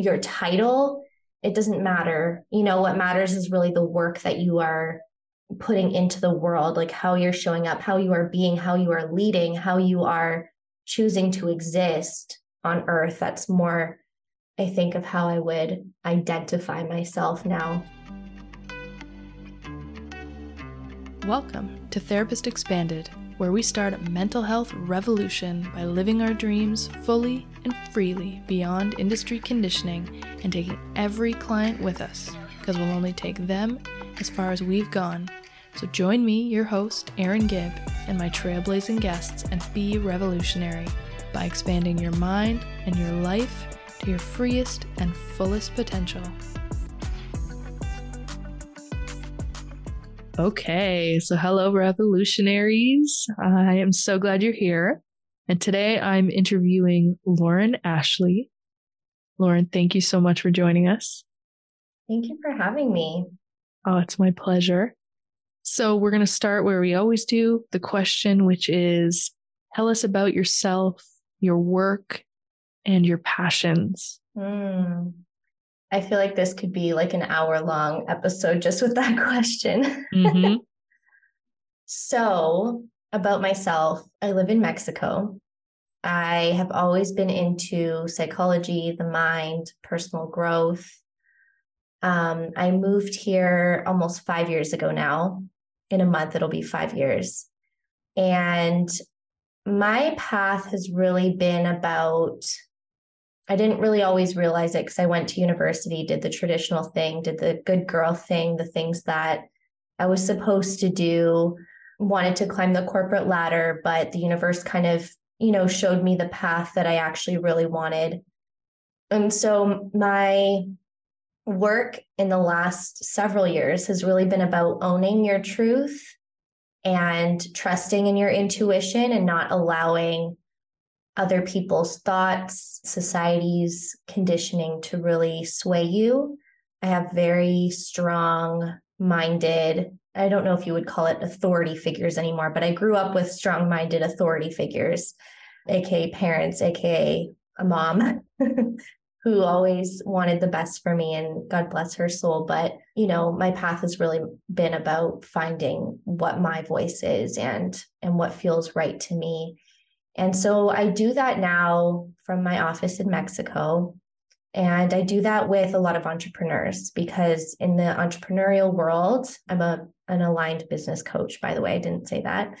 your title, it doesn't matter. You know, what matters is really the work that you are putting into the world, like how you're showing up, how you are being, how you are leading, how you are choosing to exist on earth. That's more, I think, of how I would identify myself now. Welcome to Therapist Expanded, where we start a mental health revolution by living our dreams fully and freely beyond industry conditioning and taking every client with us, because we'll only take them as far as we've gone. So join me, your host, Erin Gibb, and my trailblazing guests and be revolutionary by expanding your mind and your life to your freest and fullest potential. Okay, so hello, revolutionaries. I am so glad you're here. And today I'm interviewing Lauren Ashley. Lauren, thank you so much for joining us. Thank you for having me. Oh, it's my pleasure. So, we're going to start where we always do the question, which is tell us about yourself, your work, and your passions. Mm. I feel like this could be like an hour long episode just with that question. Mm-hmm. so, about myself, I live in Mexico. I have always been into psychology, the mind, personal growth. Um, I moved here almost five years ago now in a month, it'll be five years. And my path has really been about, I didn't really always realize it because I went to university, did the traditional thing, did the good girl thing, the things that I was supposed to do, wanted to climb the corporate ladder, but the universe kind of, you know, showed me the path that I actually really wanted. And so my work in the last several years has really been about owning your truth and trusting in your intuition and not allowing other people's thoughts, society's conditioning to really sway you. I have very strong minded, I don't know if you would call it authority figures anymore, but I grew up with strong minded authority figures, AKA parents, AKA a mom who always wanted the best for me and God bless her soul. But, you know, my path has really been about finding what my voice is and and what feels right to me. And so I do that now from my office in Mexico. And I do that with a lot of entrepreneurs because in the entrepreneurial world, I'm a an aligned business coach, by the way. I didn't say that,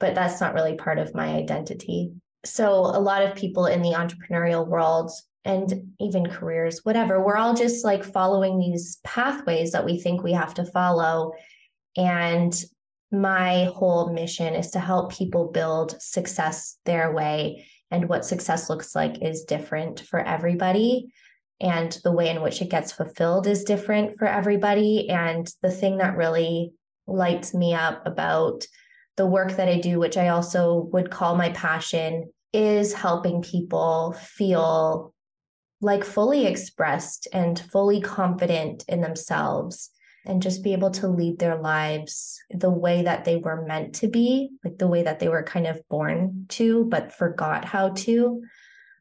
but that's not really part of my identity. So a lot of people in the entrepreneurial world and even careers, whatever. We're all just like following these pathways that we think we have to follow. And my whole mission is to help people build success their way. And what success looks like is different for everybody. And the way in which it gets fulfilled is different for everybody. And the thing that really lights me up about the work that I do, which I also would call my passion, is helping people feel like fully expressed and fully confident in themselves and just be able to lead their lives the way that they were meant to be, like the way that they were kind of born to, but forgot how to.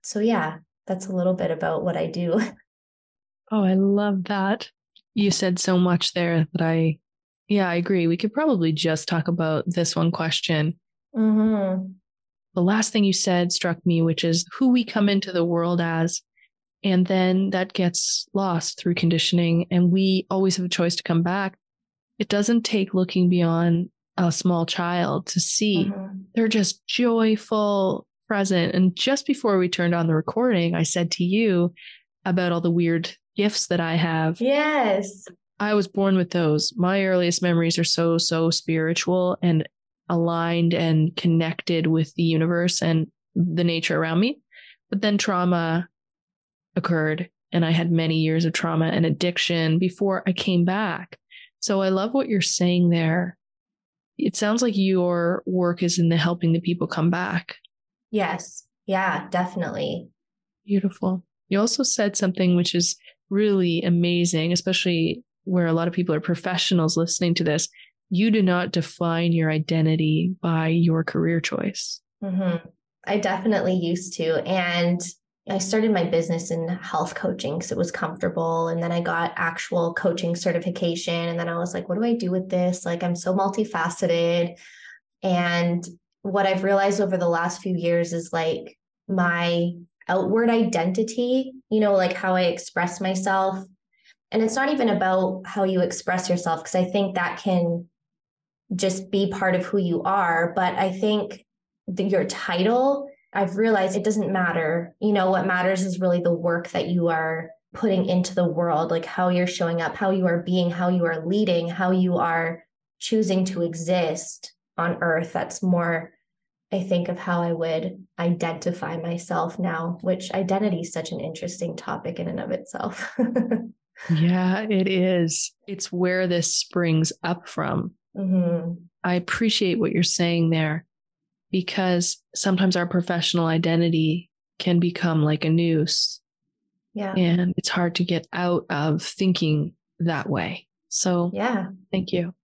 So, yeah, that's a little bit about what I do. Oh, I love that. You said so much there that I, yeah, I agree. We could probably just talk about this one question. Mm-hmm. The last thing you said struck me, which is who we come into the world as and then that gets lost through conditioning. And we always have a choice to come back. It doesn't take looking beyond a small child to see mm-hmm. they're just joyful, present. And just before we turned on the recording, I said to you about all the weird gifts that I have. Yes. I was born with those. My earliest memories are so, so spiritual and aligned and connected with the universe and the nature around me. But then trauma occurred and I had many years of trauma and addiction before I came back. So I love what you're saying there. It sounds like your work is in the helping the people come back. Yes. Yeah, definitely. Beautiful. You also said something which is really amazing, especially where a lot of people are professionals listening to this. You do not define your identity by your career choice. Mm-hmm. I definitely used to. And I started my business in health coaching because it was comfortable. And then I got actual coaching certification. And then I was like, what do I do with this? Like, I'm so multifaceted. And what I've realized over the last few years is like my outward identity, you know, like how I express myself. And it's not even about how you express yourself, because I think that can just be part of who you are. But I think your title, I've realized it doesn't matter. You know, what matters is really the work that you are putting into the world, like how you're showing up, how you are being, how you are leading, how you are choosing to exist on earth. That's more I think of how I would identify myself now, which identity is such an interesting topic in and of itself. yeah, it is. It's where this springs up from. Mm-hmm. I appreciate what you're saying there because sometimes our professional identity can become like a noose. Yeah. And it's hard to get out of thinking that way. So, yeah. Thank you.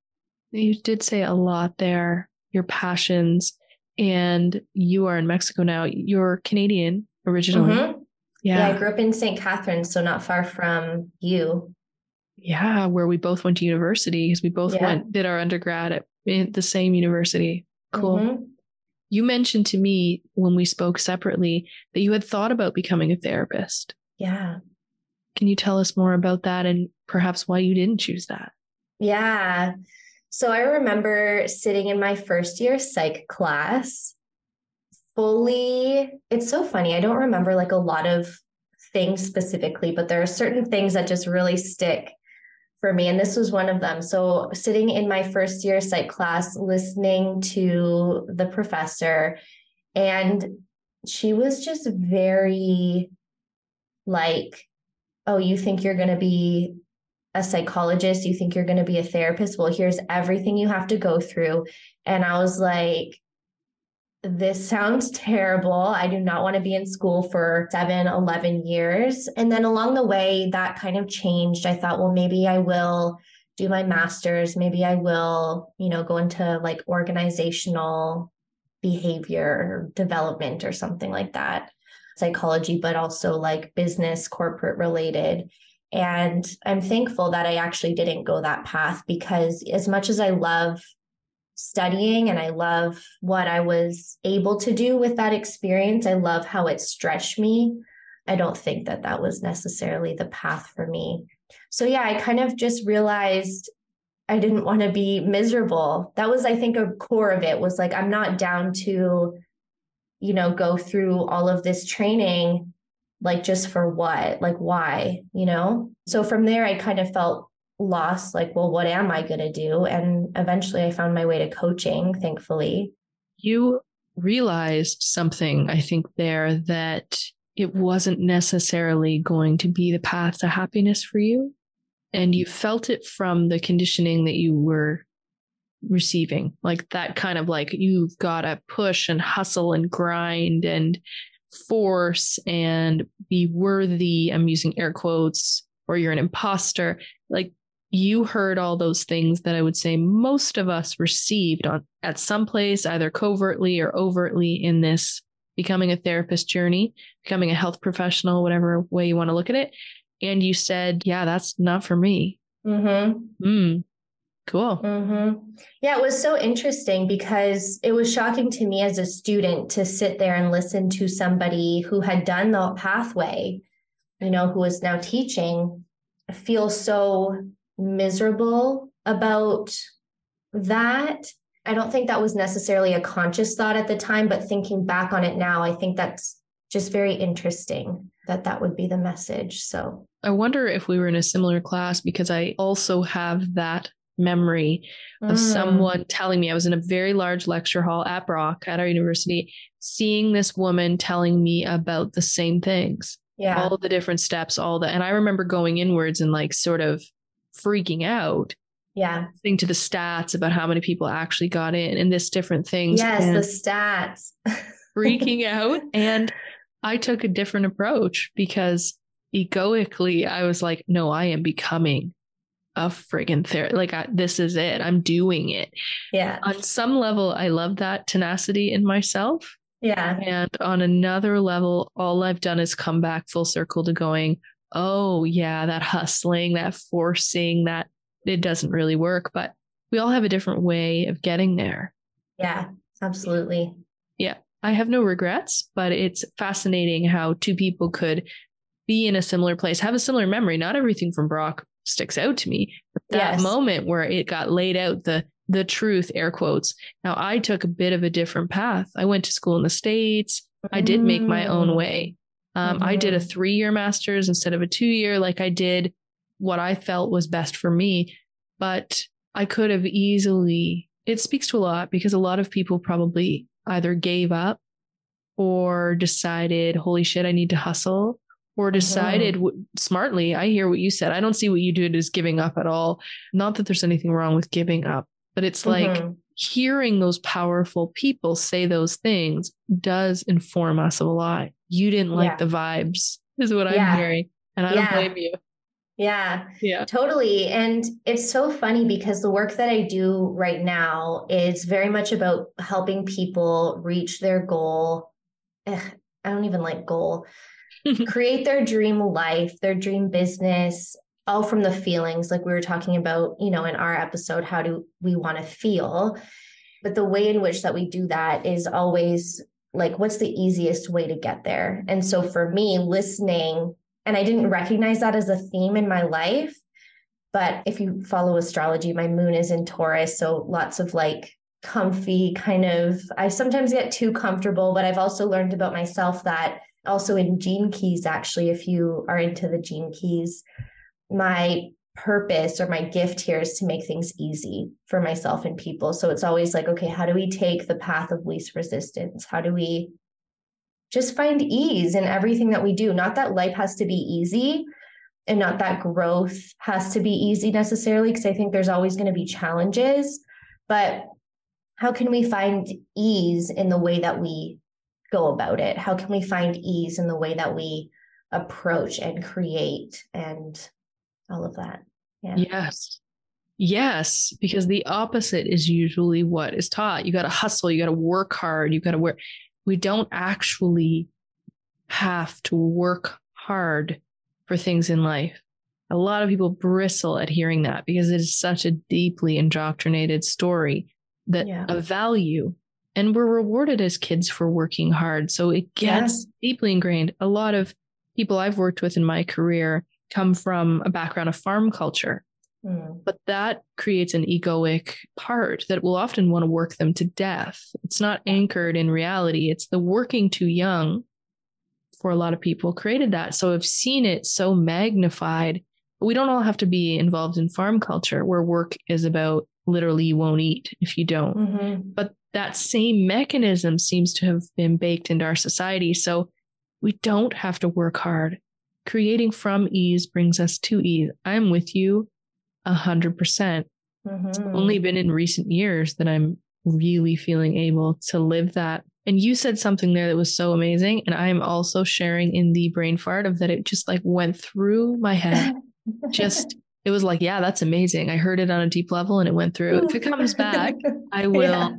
You did say a lot there, your passions and you are in Mexico now. You're Canadian originally. Mm-hmm. Yeah. yeah, I grew up in St. Catharines, so not far from you. Yeah, where we both went to university because we both yeah. went did our undergrad at the same university. Cool. Mm-hmm. You mentioned to me when we spoke separately that you had thought about becoming a therapist. Yeah. Can you tell us more about that and perhaps why you didn't choose that? Yeah. So I remember sitting in my first year psych class, fully, it's so funny. I don't remember like a lot of things specifically, but there are certain things that just really stick for me. And this was one of them. So sitting in my first year psych class, listening to the professor, and she was just very like, oh, you think you're going to be a psychologist, you think you're going to be a therapist. Well, here's everything you have to go through. And I was like, this sounds terrible. I do not want to be in school for seven, 11 years. And then along the way, that kind of changed. I thought, well, maybe I will do my master's. Maybe I will, you know, go into like organizational behavior development or something like that, psychology, but also like business, corporate related. And I'm thankful that I actually didn't go that path because as much as I love studying and I love what I was able to do with that experience, I love how it stretched me. I don't think that that was necessarily the path for me. So, yeah, I kind of just realized I didn't want to be miserable. That was, I think, a core of it was like, I'm not down to, you know, go through all of this training like just for what like why you know so from there i kind of felt lost like well what am i going to do and eventually i found my way to coaching thankfully you realized something i think there that it wasn't necessarily going to be the path to happiness for you and you felt it from the conditioning that you were receiving like that kind of like you've got to push and hustle and grind and force and be worthy. I'm using air quotes, or you're an imposter. Like you heard all those things that I would say most of us received on at some place, either covertly or overtly in this becoming a therapist journey, becoming a health professional, whatever way you want to look at it. And you said, yeah, that's not for me. Mm-hmm. Mm. Cool. Mm-hmm. Yeah, it was so interesting because it was shocking to me as a student to sit there and listen to somebody who had done the pathway, you know, who is now teaching, feel so miserable about that. I don't think that was necessarily a conscious thought at the time, but thinking back on it now, I think that's just very interesting that that would be the message. So I wonder if we were in a similar class because I also have that memory of mm. someone telling me I was in a very large lecture hall at Brock at our university, seeing this woman telling me about the same things. Yeah. All the different steps, all the and I remember going inwards and like sort of freaking out. Yeah. Think to the stats about how many people actually got in and this different things. Yes, the stats. freaking out. And I took a different approach because egoically I was like, no, I am becoming a friggin' therapy. Like, I, this is it. I'm doing it. Yeah. On some level, I love that tenacity in myself. Yeah. And on another level, all I've done is come back full circle to going, oh, yeah, that hustling, that forcing, that it doesn't really work. But we all have a different way of getting there. Yeah, absolutely. Yeah. I have no regrets, but it's fascinating how two people could be in a similar place, have a similar memory. Not everything from Brock sticks out to me, but that yes. moment where it got laid out, the the truth, air quotes. Now I took a bit of a different path. I went to school in the States. I did make my own mm. way. Um, mm-hmm. I did a mm-hmm. three year master's instead of a two year. Like I did what I felt was best for me, but I could have easily. It speaks to a lot because a lot of people probably either gave up or decided, holy shit, I need to hustle, or mm-hmm. decided mm-hmm. w- smartly. I hear what you said. I don't see what you did as giving up at all. Not that there's anything wrong with giving up, but it's like mm-hmm. Hearing those powerful people say those things does inform us of a lot. You didn't like yeah. the vibes, is what I'm hearing. And I yeah. don't blame you. Yeah. Yeah. Totally. And it's so funny because the work that I do right now is very much about helping people reach their goal. Ugh, I don't even like goal. create their dream life, their dream business, all from the feelings like we were talking about, you know, in our episode how do we want to feel? But the way in which that we do that is always like what's the easiest way to get there? And so for me, listening and I didn't recognize that as a theme in my life. But if you follow astrology, my moon is in Taurus. So lots of like comfy kind of, I sometimes get too comfortable, but I've also learned about myself that also in gene keys, actually, if you are into the gene keys, my purpose or my gift here is to make things easy for myself and people. So it's always like, okay, how do we take the path of least resistance? How do we just find ease in everything that we do. Not that life has to be easy and not that growth has to be easy necessarily, because I think there's always going to be challenges. But how can we find ease in the way that we go about it? How can we find ease in the way that we approach and create and all of that? Yeah. Yes. Yes, because the opposite is usually what is taught. You got to hustle, you got to work hard, you got to work we don't actually have to work hard for things in life. A lot of people bristle at hearing that because it is such a deeply indoctrinated story that yeah. a value and we're rewarded as kids for working hard. So it gets yeah. deeply ingrained. A lot of people I've worked with in my career come from a background of farm culture. Mm. But that creates an egoic part that will often want to work them to death. It's not anchored in reality. It's the working too young for a lot of people created that. So I've seen it so magnified. We don't all have to be involved in farm culture where work is about literally you won't eat if you don't. Mm-hmm. But that same mechanism seems to have been baked into our society. So we don't have to work hard. Creating from ease brings us to ease. I'm with you a hundred percent. It's mm-hmm. only been in recent years that I'm really feeling able to live that. And you said something there that was so amazing. And I'm also sharing in the brain fart of that it just like went through my head. just it was like, yeah, that's amazing. I heard it on a deep level and it went through. If it comes back, I will yeah.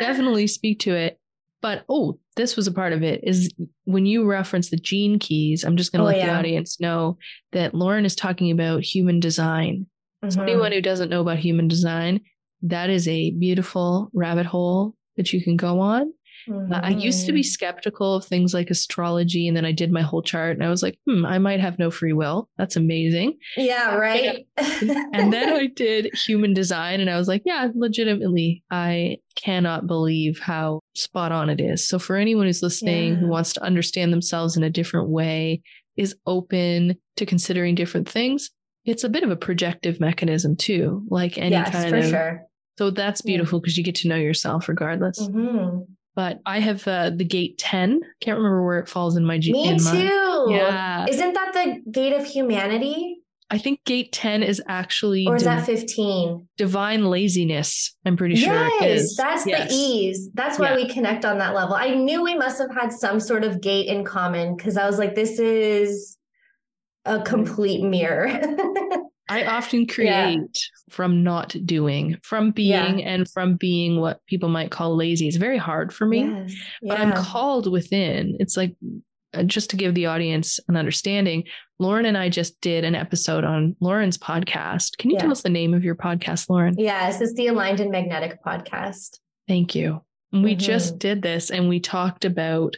definitely speak to it. But oh, this was a part of it is when you reference the gene keys, I'm just going to oh, let yeah. the audience know that Lauren is talking about human design Mm-hmm. So anyone who doesn't know about human design, that is a beautiful rabbit hole that you can go on. Mm-hmm. I used to be mm-hmm. skeptical of things like astrology, and then I did my whole chart, and I was like, "Hmm, I might have no free will. That's amazing." Yeah, right. and then I did human design, and I was like, "Yeah, legitimately, I cannot believe how spot on it is." So, for anyone who's listening yeah. who wants to understand themselves in a different way, is open to considering different things, it's a bit of a projective mechanism too, like any yes, kind of. Sure. So that's beautiful because yeah. you get to know yourself regardless. Mm-hmm. But I have uh, the gate 10. Can't remember where it falls in my G. Me too. My, yeah. Isn't that the gate of humanity? I think gate 10 is actually. Or is div- that 15? Divine laziness. I'm pretty sure yes, it is. That's yes. the ease. That's why yeah. we connect on that level. I knew we must have had some sort of gate in common because I was like, this is a complete mirror. I often create yeah. from not doing, from being, yeah. and from being what people might call lazy. It's very hard for me, yes. but I'm called within. It's like, uh, just to give the audience an understanding, Lauren and I just did an episode on Lauren's podcast. Can you tell us the name of your podcast, Lauren? Yes, it's the Aligned and Magnetic podcast. Thank you. We mm-hmm. just did this and we talked about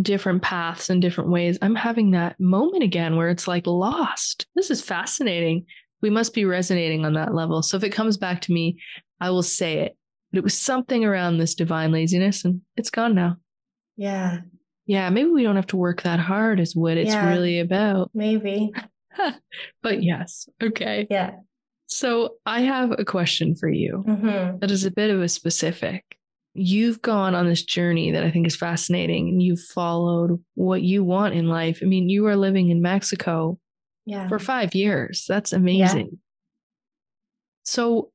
different paths and different ways. I'm having that moment again where it's like lost. This is fascinating. We must be resonating on that level. So if it comes back to me, I will say it. But it was something around this divine laziness and it's gone now. Yeah. Yeah. Maybe we don't have to work that hard, is what it's yeah, really about. Maybe. but yes. Okay. Yeah. So I have a question for you mm-hmm. that is a bit of a specific you've gone on this journey that I think is fascinating and you've followed what you want in life. I mean, you are living in Mexico yeah. for five years. That's amazing. Yeah. So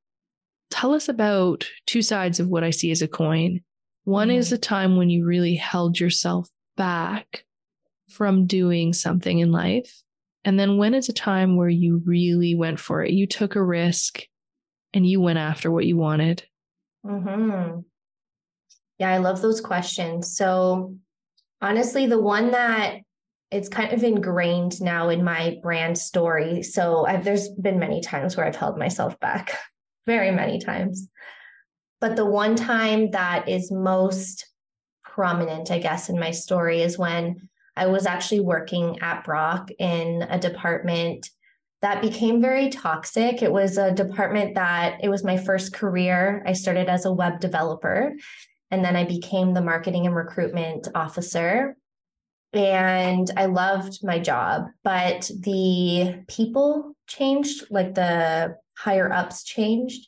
tell us about two sides of what I see as a coin. One mm-hmm. is a time when you really held yourself back from doing something in life. And then when is a time where you really went for it? You took a risk and you went after what you wanted. Mm-hmm. Yeah, I love those questions. So, honestly, the one that it's kind of ingrained now in my brand story. So, I've, there's been many times where I've held myself back, very many times. But the one time that is most prominent, I guess, in my story is when I was actually working at Brock in a department that became very toxic. It was a department that it was my first career. I started as a web developer and then I became the marketing and recruitment officer. And I loved my job, but the people changed, like the higher ups changed.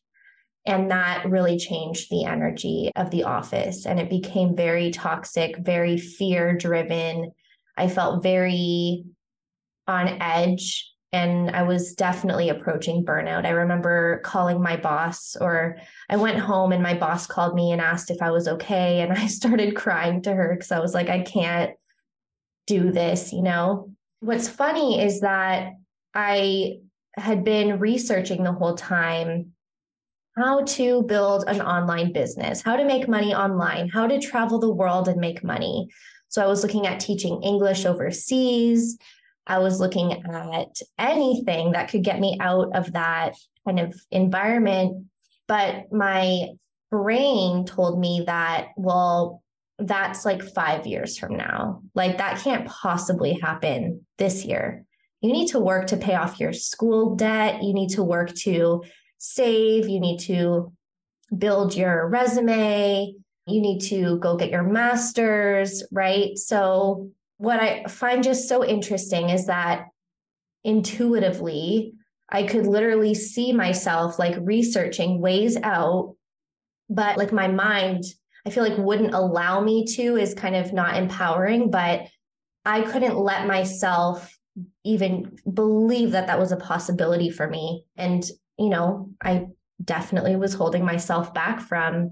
And that really changed the energy of the office. And it became very toxic, very fear driven. I felt very on edge and I was definitely approaching burnout. I remember calling my boss, or I went home and my boss called me and asked if I was okay. And I started crying to her because I was like, I can't do this, you know? What's funny is that I had been researching the whole time how to build an online business, how to make money online, how to travel the world and make money. So I was looking at teaching English overseas. I was looking at anything that could get me out of that kind of environment. But my brain told me that, well, that's like five years from now. Like that can't possibly happen this year. You need to work to pay off your school debt. You need to work to save. You need to build your resume. You need to go get your master's, right? So what I find just so interesting is that intuitively, I could literally see myself like researching ways out, but like my mind, I feel like wouldn't allow me to is kind of not empowering, but I couldn't let myself even believe that that was a possibility for me. And, you know, I definitely was holding myself back from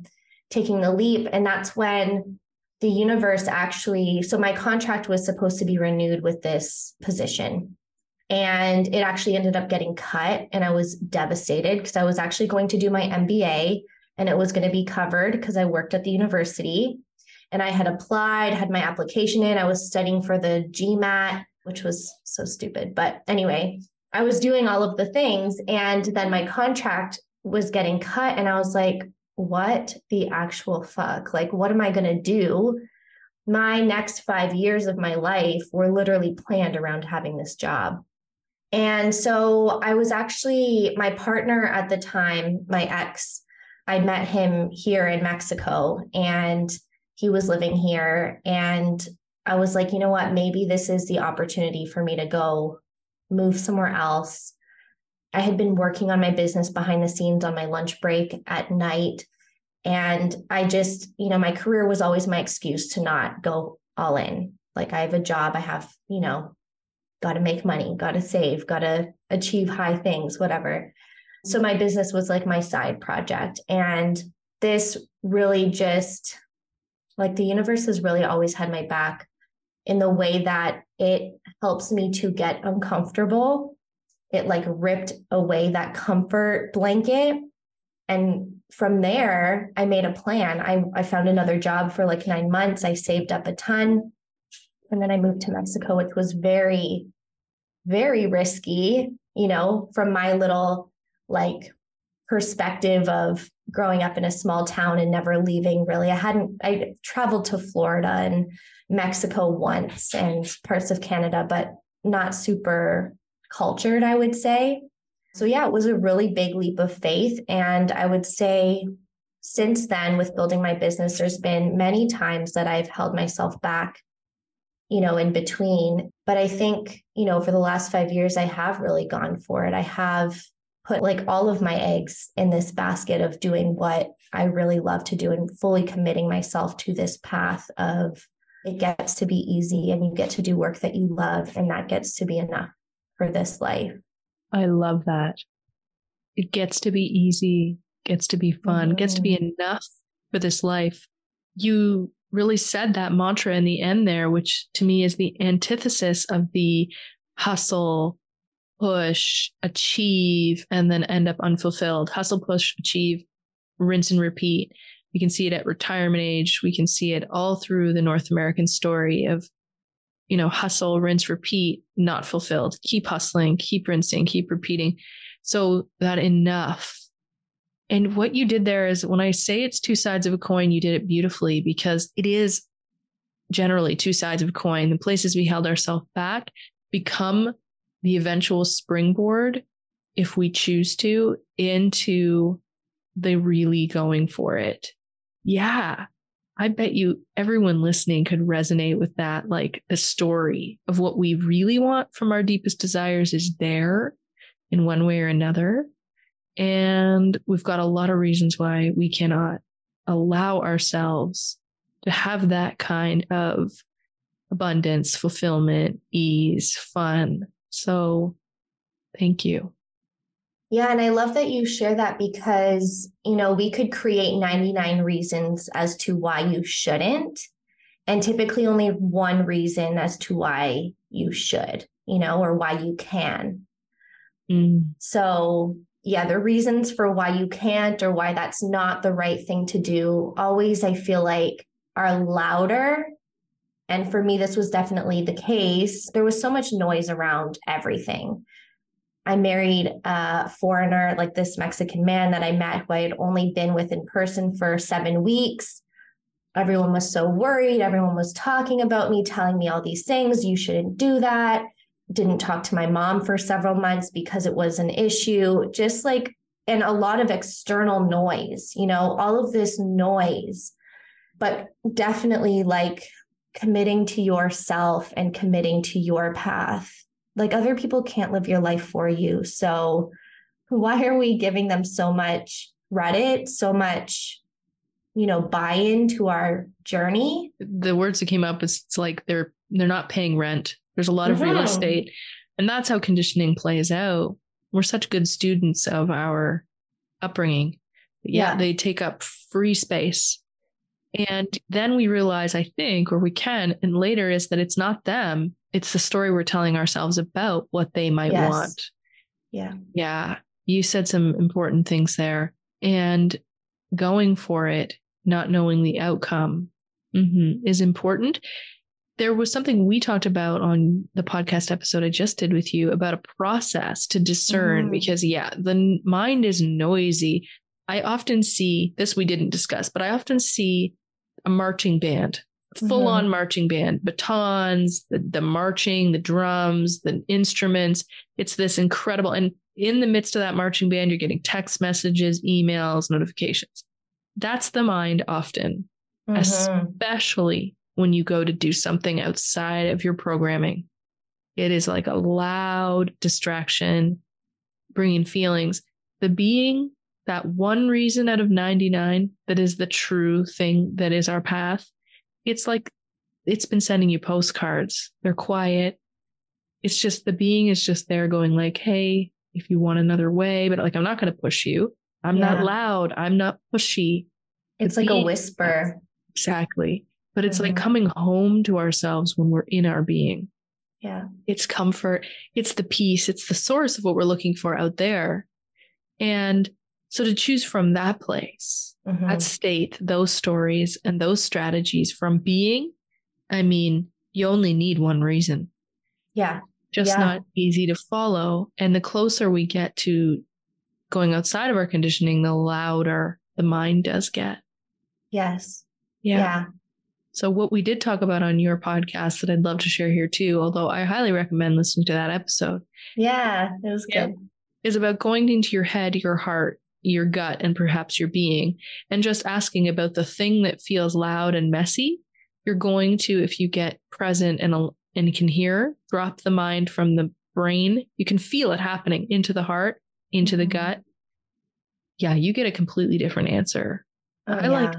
taking the leap. And that's when the universe actually, so my contract was supposed to be renewed with this position. And it actually ended up getting cut. And I was devastated because I was actually going to do my MBA and it was going to be covered because I worked at the university. And I had applied, had my application in. I was studying for the GMAT, which was so stupid. But anyway, I was doing all of the things. And then my contract was getting cut. And I was like, what the actual fuck? Like, what am I going to do? My next five years of my life were literally planned around having this job. And so I was actually, my partner at the time, my ex, I met him here in Mexico and he was living here. And I was like, you know what? Maybe this is the opportunity for me to go move somewhere else I had been working on my business behind the scenes on my lunch break at night. And I just, you know, my career was always my excuse to not go all in. Like I have a job, I have, you know, got to make money, got to save, got to achieve high things, whatever. So my business was like my side project. And this really just, like the universe has really always had my back in the way that it helps me to get uncomfortable it like ripped away that comfort blanket. And from there, I made a plan. I, I found another job for like nine months. I saved up a ton. And then I moved to Mexico, which was very, very risky, you know, from my little like perspective of growing up in a small town and never leaving really. I hadn't, I traveled to Florida and Mexico once and parts of Canada, but not super cultured, I would say. So, yeah, it was a really big leap of faith. And I would say since then, with building my business, there's been many times that I've held myself back, you know, in between. But I think, you know, for the last five years, I have really gone for it. I have put like all of my eggs in this basket of doing what I really love to do and fully committing myself to this path of it gets to be easy and you get to do work that you love and that gets to be enough for this life. I love that. It gets to be easy, gets to be fun, mm-hmm. gets to be mm-hmm. enough for this life. You really said that mantra in the end there, which to me is the antithesis of the hustle, push, achieve, and then end up unfulfilled. Hustle, push, achieve, rinse and repeat. We can see it at retirement age. We can see it all through the North American story of you know, hustle, rinse, repeat, not fulfilled. Keep hustling, keep rinsing, keep repeating. So that enough. And what you did there is when I say it's two sides of a coin, you did it beautifully because it is generally two sides of a coin. The places we held ourselves back become the eventual springboard, if we choose to, into the really going for it. Yeah, I bet you everyone listening could resonate with that. Like the story of what we really want from our deepest desires is there in one way or another. And we've got a lot of reasons why we cannot allow ourselves to have that kind of abundance, fulfillment, ease, fun. So thank you. Yeah, and I love that you share that because, you know, we could create 99 reasons as to why you shouldn't, and typically only one reason as to why you should, you know, or why you can. Mm. So, yeah, the reasons for why you can't or why that's not the right thing to do always, I feel like, are louder. And for me, this was definitely the case. There was so much noise around everything I married a foreigner, like this Mexican man that I met who I had only been with in person for seven weeks. Everyone was so worried. Everyone was talking about me, telling me all these things. You shouldn't do that. Didn't talk to my mom for several months because it was an issue. Just like, and a lot of external noise, you know, all of this noise, but definitely like committing to yourself and committing to your path like other people can't live your life for you. So why are we giving them so much credit, so much, you know, buy into our journey? The words that came up is it's like they're they're not paying rent. There's a lot of mm-hmm. real estate. And that's how conditioning plays out. We're such good students of our upbringing. Yeah, yeah. they take up free space. And then we realize, I think, or we can, and later is that it's not them, it's the story we're telling ourselves about what they might yes. want. Yeah. Yeah. You said some important things there. And going for it, not knowing the outcome mm-hmm, is important. There was something we talked about on the podcast episode I just did with you about a process to discern mm-hmm. because, yeah, the mind is noisy. I often see this we didn't discuss, but I often see a marching band full on mm-hmm. marching band, batons, the, the marching, the drums, the instruments. It's this incredible. And in the midst of that marching band, you're getting text messages, emails, notifications. That's the mind often, mm-hmm. especially when you go to do something outside of your programming. It is like a loud distraction, bringing feelings. The being, that one reason out of 99 that is the true thing that is our path, it's like it's been sending you postcards. They're quiet. It's just the being is just there going like, hey, if you want another way, but like I'm not going to push you. I'm yeah. not loud. I'm not pushy. It's like a whisper. Exactly. But it's mm-hmm. like coming home to ourselves when we're in our being. Yeah. It's comfort. It's the peace. It's the source of what we're looking for out there. And so to choose from that place, mm-hmm. that state, those stories, and those strategies from being, I mean, you only need one reason. Yeah. Just yeah. not easy to follow. And the closer we get to going outside of our conditioning, the louder the mind does get. Yes. Yeah. yeah. So, what we did talk about on your podcast that I'd love to share here too, although I highly recommend listening to that episode. Yeah, it was good. Is about going into your head, your heart, your gut, and perhaps your being, and just asking about the thing that feels loud and messy. You're going to, if you get present and, and can hear, drop the mind from the brain. You can feel it happening into the heart, into mm-hmm. the gut. Yeah, you get a completely different answer. Oh, I yeah. like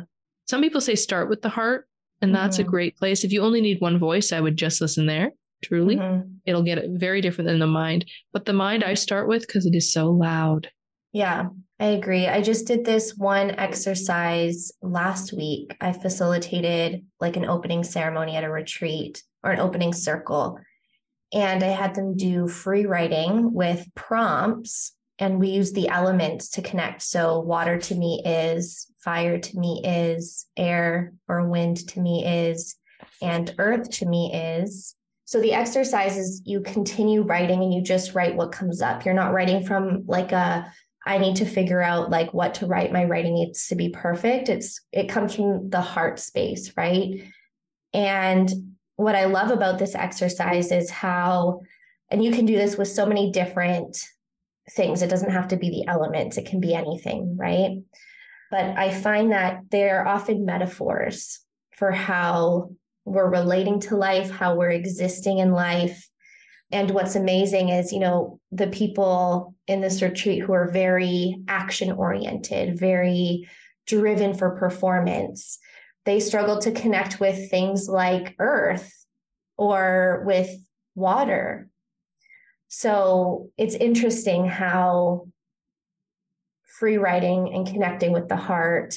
some people say start with the heart, and that's mm-hmm. a great place. If you only need one voice, I would just listen there. Truly, mm-hmm. it'll get very different than the mind. But the mind I start with because it is so loud. Yeah, I agree. I just did this one exercise last week. I facilitated like an opening ceremony at a retreat or an opening circle. And I had them do free writing with prompts and we use the elements to connect. So, water to me is, fire to me is, air or wind to me is, and earth to me is. So, the exercise is you continue writing and you just write what comes up. You're not writing from like a, I need to figure out like what to write. My writing needs to be perfect. It's, it comes from the heart space, right? And what I love about this exercise is how, and you can do this with so many different things. It doesn't have to be the elements, it can be anything, right? But I find that they're often metaphors for how we're relating to life, how we're existing in life. And what's amazing is, you know, the people in this retreat who are very action oriented, very driven for performance, they struggle to connect with things like earth or with water so it's interesting how free writing and connecting with the heart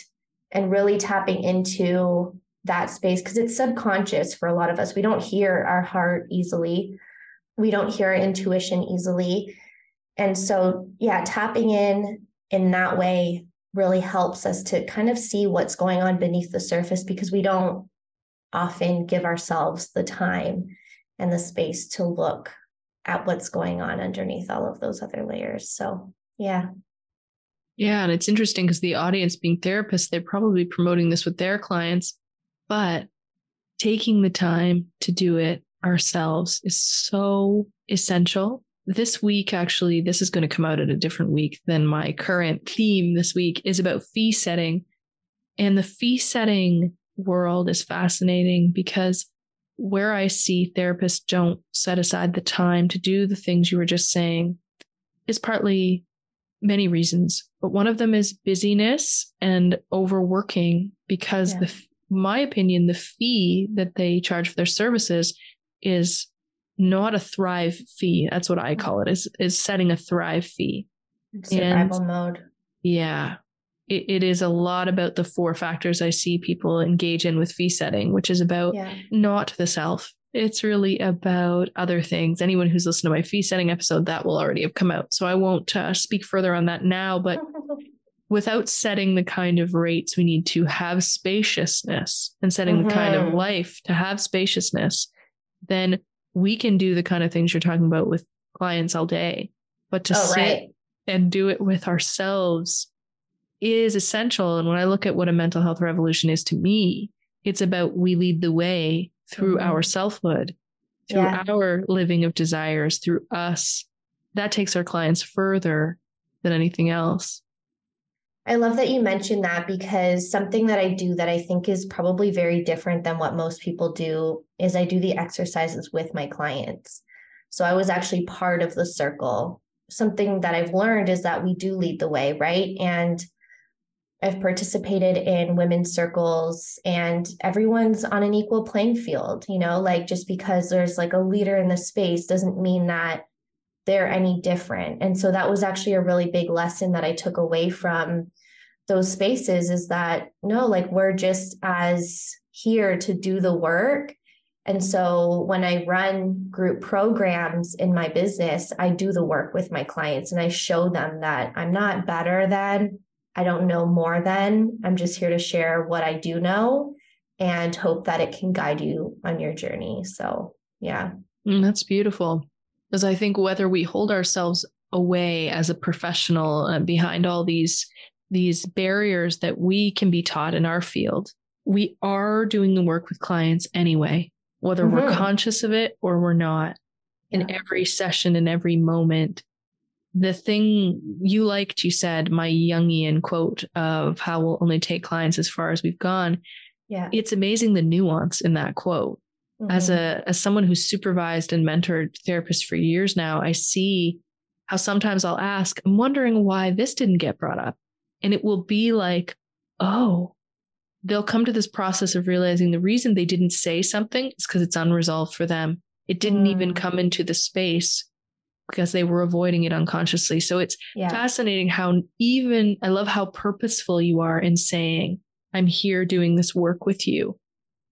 and really tapping into that space because it's subconscious for a lot of us. We don't hear our heart easily, we don't hear intuition easily. And so, yeah, tapping in in that way really helps us to kind of see what's going on beneath the surface because we don't often give ourselves the time and the space to look at what's going on underneath all of those other layers. So, yeah. Yeah. And it's interesting because the audience being therapists, they're probably promoting this with their clients, but taking the time to do it ourselves is so essential. This week, actually, this is going to come out at a different week than my current theme this week is about fee setting. And the fee setting world is fascinating because where I see therapists don't set aside the time to do the things you were just saying is partly many reasons, but one of them is busyness and overworking because yeah. the my opinion the fee that they charge for their services is not a thrive fee. That's what I call it. Is is setting a thrive fee. Survival and, mode. Yeah it, it is a lot about the four factors I see people engage in with fee setting, which is about yeah. not the self. It's really about other things. Anyone who's listened to my fee setting episode, that will already have come out. So I won't uh, speak further on that now. But without setting the kind of rates we need to have spaciousness and setting mm-hmm. the kind of mm-hmm. life to have spaciousness, then we can do the kind of things you're talking about with clients all day. But to oh, sit right. and do it with ourselves is essential. And when I look at what a mental health revolution is to me, it's about we lead the way through mm-hmm. our selfhood, through yeah. our living of desires, through us. That takes our clients further than anything else. I love that you mentioned that because something that I do that I think is probably very different than what most people do is I do the exercises with my clients. So I was actually part of the circle. Something that I've learned is that we do lead the way, right? And I've participated in women's circles and everyone's on an equal playing field, you know, like just because there's like a leader in the space doesn't mean that they're any different. And so that was actually a really big lesson that I took away from those spaces is that no, like we're just as here to do the work And so when I run group programs in my business, I do the work with my clients and I show them that I'm not better than, I don't know more than, I'm just here to share what I do know and hope that it can guide you on your journey. So, yeah. Mm, that's beautiful. Because I think whether we hold ourselves away as a professional uh, behind all these these barriers that we can be taught in our field, we are doing the work with clients anyway whether mm-hmm. we're conscious of it or we're not. In every session, in every moment, the thing you liked, you said, my Jungian quote of how we'll only take clients as far as we've gone. Yeah. It's amazing the nuance in that quote. Mm-hmm. As a as someone who's supervised and mentored therapists for years now, I see how sometimes I'll ask, I'm wondering why this didn't get brought up. And it will be like, oh, they'll come to this process of realizing the reason they didn't say something is because it's unresolved for them. It didn't mm. even come into the space because they were avoiding it unconsciously. So it's yeah. fascinating how even I love how purposeful you are in saying, I'm here doing this work with you.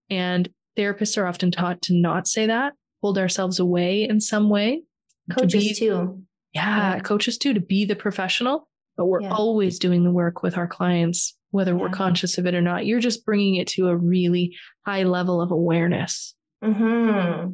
And therapists are often taught to not say that, hold ourselves away in some way. Coaches to be, too. Yeah, yeah, coaches too, to be the professional, but we're yeah. always doing the work with our clients whether yeah. we're conscious of it or not. You're just bringing it to a really high level of awareness. Mm-hmm.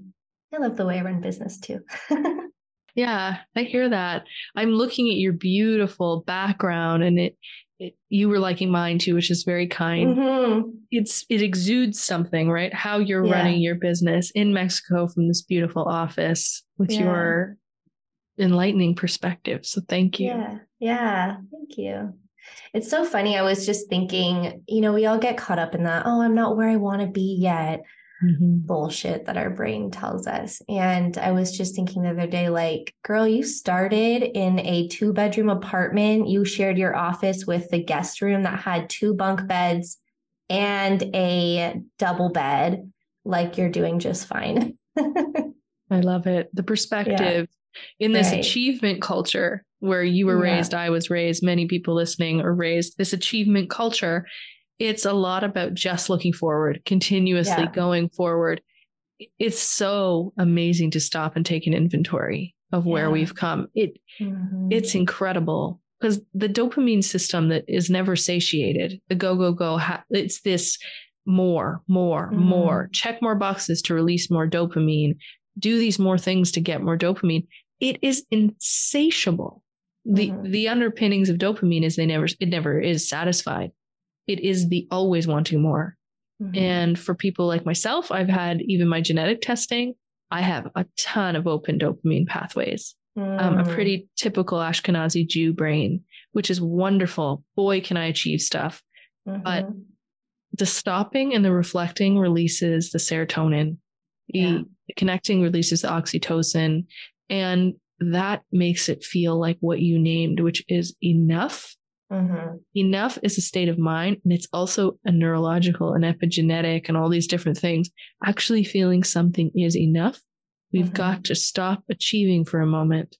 I love the way I run business too. yeah, I hear that. I'm looking at your beautiful background and it, it you were liking mine too, which is very kind. Mm-hmm. It's it exudes something, right? How you're yeah. running your business in Mexico from this beautiful office with yeah. your enlightening perspective. So thank you. Yeah. Yeah. Thank you. It's so funny. I was just thinking, you know, we all get caught up in that, oh, I'm not where I want to be yet. Mm-hmm. Bullshit that our brain tells us. And I was just thinking the other day, like, girl, you started in a two bedroom apartment. You shared your office with the guest room that had two bunk beds and a double bed. Like, you're doing just fine. I love it. The perspective yeah. in this right. achievement culture where you were yeah. raised, I was raised, many people listening are raised, this achievement culture, it's a lot about just looking forward, continuously yeah. going forward. It's so amazing to stop and take an inventory of where yeah. we've come. It mm-hmm. it's incredible because the dopamine system that is never satiated. The go go go. Ha- it's this more, more, mm-hmm. more. Check more boxes to release more dopamine. Do these more things to get more dopamine. It is insatiable the mm-hmm. the underpinnings of dopamine is they never it never is satisfied it is the always wanting more mm-hmm. and for people like myself i've had even my genetic testing i have a ton of open dopamine pathways mm. um, a pretty typical ashkenazi jew brain which is wonderful boy can i achieve stuff mm-hmm. but the stopping and the reflecting releases the serotonin yeah. the connecting releases the oxytocin and that makes it feel like what you named, which is enough. Mm-hmm. Enough is a state of mind, and it's also a neurological and epigenetic and all these different things. Actually, feeling something is enough. We've mm-hmm. got to stop achieving for a moment,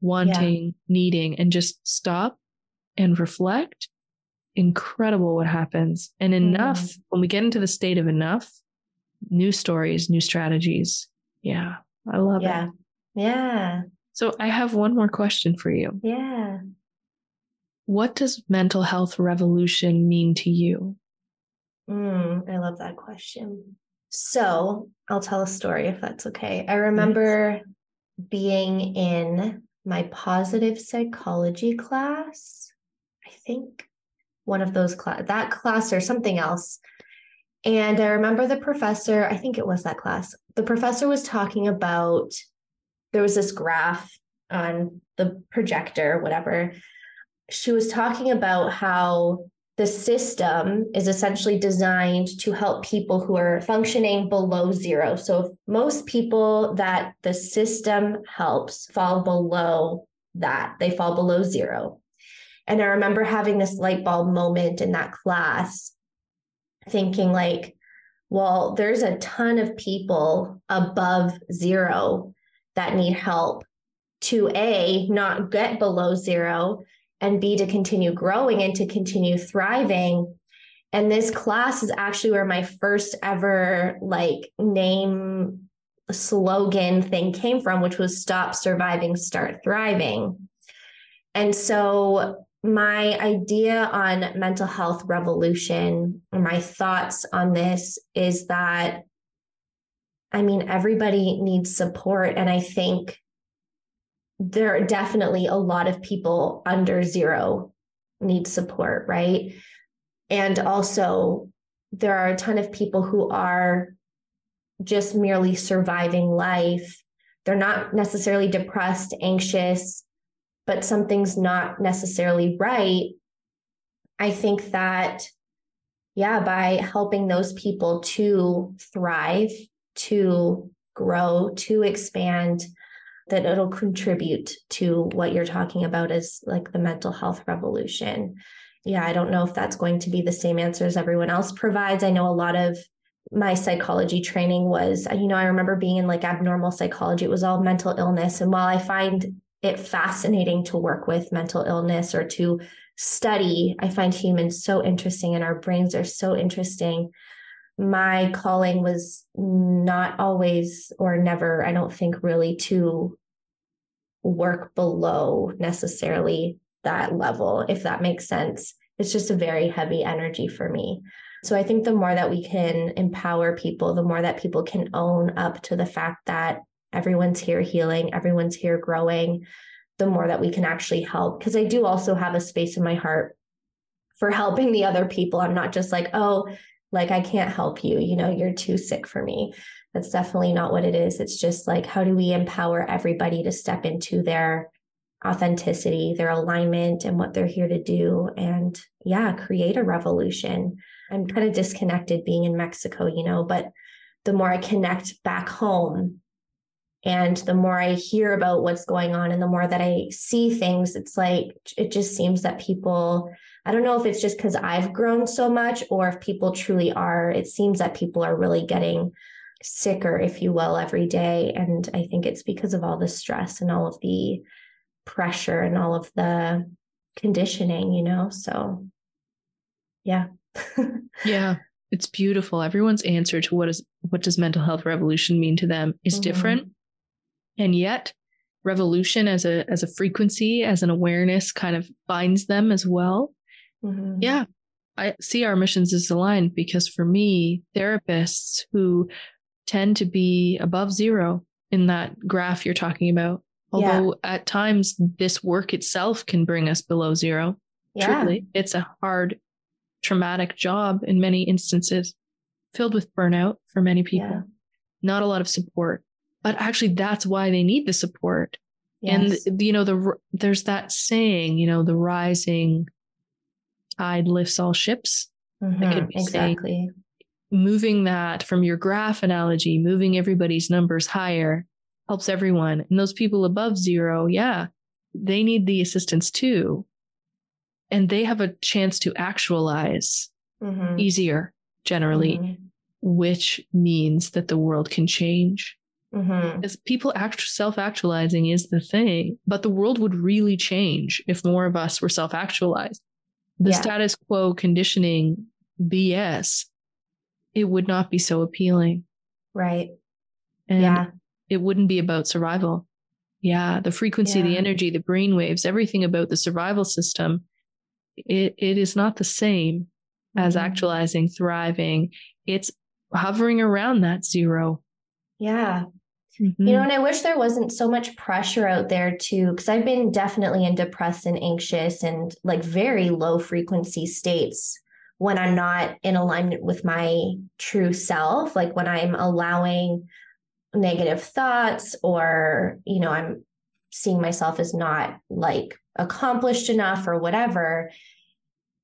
wanting, yeah. needing, and just stop and reflect. Incredible what happens. And enough, mm-hmm. when we get into the state of enough, new stories, new strategies. Yeah, I love yeah. it. Yeah. So I have one more question for you. Yeah. What does mental health revolution mean to you? Mm, I love that question. So I'll tell a story if that's okay. I remember being in my positive psychology class. I think one of those class, that class or something else. And I remember the professor, I think it was that class. The professor was talking about there was this graph on the projector, whatever. She was talking about how the system is essentially designed to help people who are functioning below zero. So most people that the system helps fall below that, they fall below zero. And I remember having this light bulb moment in that class, thinking like, well, there's a ton of people above zero that need help to A, not get below zero, and B, to continue growing and to continue thriving. And this class is actually where my first ever like name slogan thing came from, which was stop surviving, start thriving. And so my idea on mental health revolution, my thoughts on this is that I mean, everybody needs support. And I think there are definitely a lot of people under zero need support, right? And also, there are a ton of people who are just merely surviving life. They're not necessarily depressed, anxious, but something's not necessarily right. I think that, yeah, by helping those people to thrive, to grow, to expand, that it'll contribute to what you're talking about as like the mental health revolution. Yeah, I don't know if that's going to be the same answers everyone else provides. I know a lot of my psychology training was, uh, you know, I remember being in like abnormal psychology, it was all mental illness. And while I find it fascinating to work with mental illness or to study, I find humans so interesting and our brains are so interesting. My calling was not always or never, I don't think, really to work below necessarily that level, if that makes sense. It's just a very heavy energy for me. So I think the more that we can empower people, the more that people can own up to the fact that everyone's here healing, everyone's here growing, the more that we can actually help. Because I do also have a space in my heart for helping the other people. I'm not just like, oh, like I can't help you, you know, you're too sick for me. That's definitely not what it is. It's just like, how do we empower everybody to step into their authenticity, their alignment, and what they're here to do? And yeah, create a revolution. I'm kind of disconnected being in Mexico, you know, but the more I connect back home and the more I hear about what's going on and the more that I see things, it's like it just seems that people, I don't know if it's just because I've grown so much or if people truly are, it seems that people are really getting sicker, if you will, every day. And I think it's because of all the stress and all of the pressure and all of the conditioning, you know? So, yeah. yeah, it's beautiful. Everyone's answer to what is what does mental health revolution mean to them is mm-hmm. different. And yet, revolution as a as a frequency, as an awareness kind of binds them as well. Mm-hmm. Yeah. I see our missions as aligned because for me, therapists who tend to be above zero in that graph you're talking about, although yeah. at times this work itself can bring us below zero. Yeah. Truly, it's a hard traumatic job in many instances, filled with burnout for many people, yeah. not a lot of support. But actually, that's why they need the support. Yes. And you know, the there's that saying, you know, the rising tide lifts all ships. Mm-hmm, exactly. moving that from your graph analogy, moving everybody's numbers higher helps everyone. And those people above zero, yeah, they need the assistance too and they have a chance to actualize mm-hmm. easier generally, mm-hmm. which means that the world can change. Mm-hmm. Because people act self actualizing is the thing, but the world would really change if more of us were self actualized. The yeah. status quo conditioning BS, it would not be so appealing. Right. And yeah. it wouldn't be about survival. Yeah. The frequency, yeah. the energy, the brain waves, everything about the survival system it, it is not the same as mm-hmm. actualizing, thriving. It's hovering around that zero. Yeah. Mm-hmm. You know, and I wish there wasn't so much pressure out there too, because I've been definitely in depressed and anxious and like very low frequency states when I'm not in alignment with my true self, like when I'm allowing negative thoughts or, you know, I'm seeing myself as not like accomplished enough or whatever.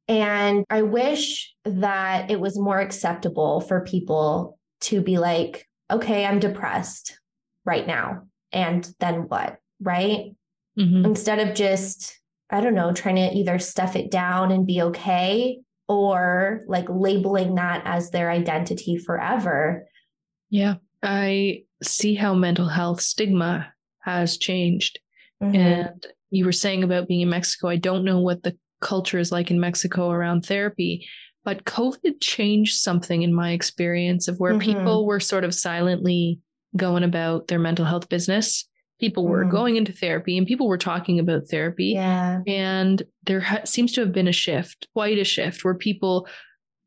And I wish that it was more acceptable for people to be like, okay, I'm depressed right now. And then what? Right. Mm-hmm. Instead of just, I don't know, trying to either stuff it down and be okay or like labeling that as their identity forever. Yeah. I see how mental health stigma has changed. Mm-hmm. And you were saying about being in Mexico. I don't know what the culture is like in Mexico around therapy, But COVID changed something in my experience of where mm-hmm. people were sort of silently going about their mental health business. People were mm. going into therapy and people were talking about therapy. Yeah. And there ha- seems to have been a shift, quite a shift, where people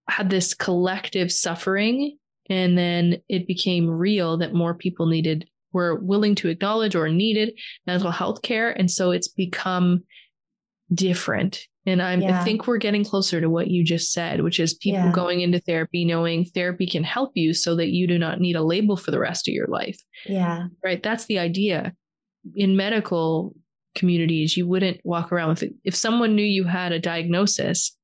had this collective suffering and then it became real that more people needed were willing to acknowledge or needed mental health care and so it's become different and I'm, yeah. i think we're getting closer to what you just said which is people yeah. going into therapy knowing therapy can help you so that you do not need a label for the rest of your life. Yeah. Right? That's the idea. In medical communities you wouldn't walk around with it. If someone knew you had a diagnosis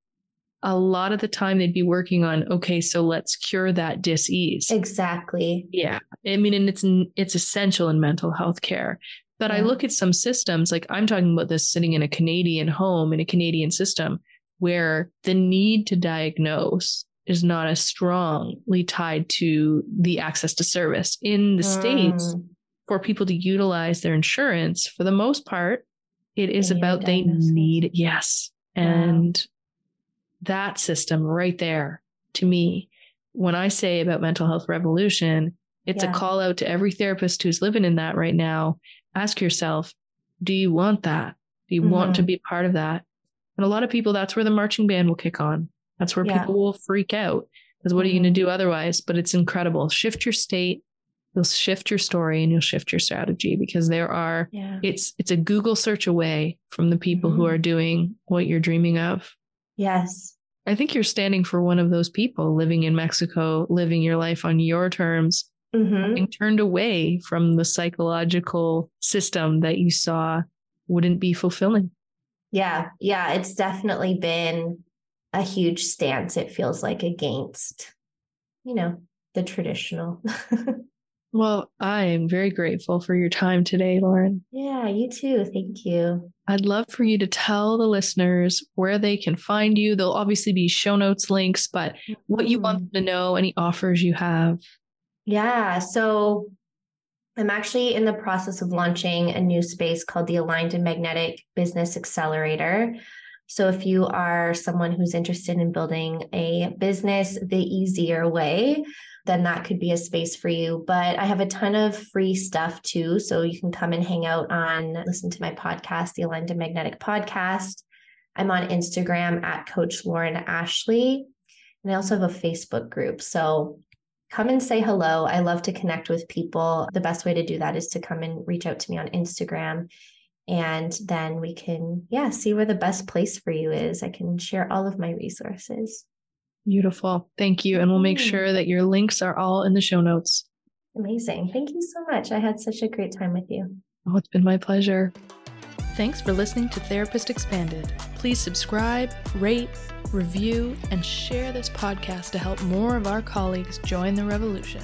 a lot of the time they'd be working on okay so let's cure that dis-ease. Exactly. Yeah. I mean and it's it's essential in mental health care but yeah. i look at some systems like i'm talking about this sitting in a canadian home in a canadian system where the need to diagnose is not as strongly tied to the access to service in the mm. states for people to utilize their insurance for the most part it is about they need yes and that system right there to me when i say about mental health revolution it's yeah. a call out to every therapist who's living in that right now ask yourself do you want that do you mm-hmm. want to mm-hmm. be part of that and a lot of people that's where the marching band will kick on that's where yeah. people will freak out because what mm-hmm. are you going to do otherwise but it's incredible shift your state you'll shift your story and you'll shift your strategy because there are yeah. it's it's a google search away from the people mm-hmm. who are doing what you're dreaming of Yes. I think you're standing for one of those people living in Mexico, living your life on your terms, mm-hmm. being turned away from the psychological system that you saw wouldn't be fulfilling. Yeah. Yeah. It's definitely been a huge stance, it feels like, against, you know, the traditional. Well, I am very grateful for your time today, Lauren. Yeah, you too. Thank you. I'd love for you to tell the listeners where they can find you. There'll obviously be show notes links, but what you want mm-hmm. them to know, any offers you have. Yeah. So I'm actually in the process of launching a new space called the Aligned and Magnetic Business Accelerator. So if you are someone who's interested in building a business the easier way, then that could be a space for you. But I have a ton of free stuff too. So you can come and hang out on, listen to my podcast, the Aligned and Magnetic podcast. I'm on Instagram at Coach Lauren Ashley. And I also have a Facebook group. So come and say hello. I love to connect with people. The best way to do that is to come and reach out to me on Instagram. And then we can, yeah, see where the best place for you is. I can share all of my resources. Beautiful. Thank you. And we'll make mm-hmm. sure that your links are all in the show notes. Amazing. Thank you so much. I had such a great time with you. Oh, it's been my pleasure. Thanks for listening to Therapist Expanded. Please subscribe, rate, review, and share this podcast to help more of our colleagues join the revolution.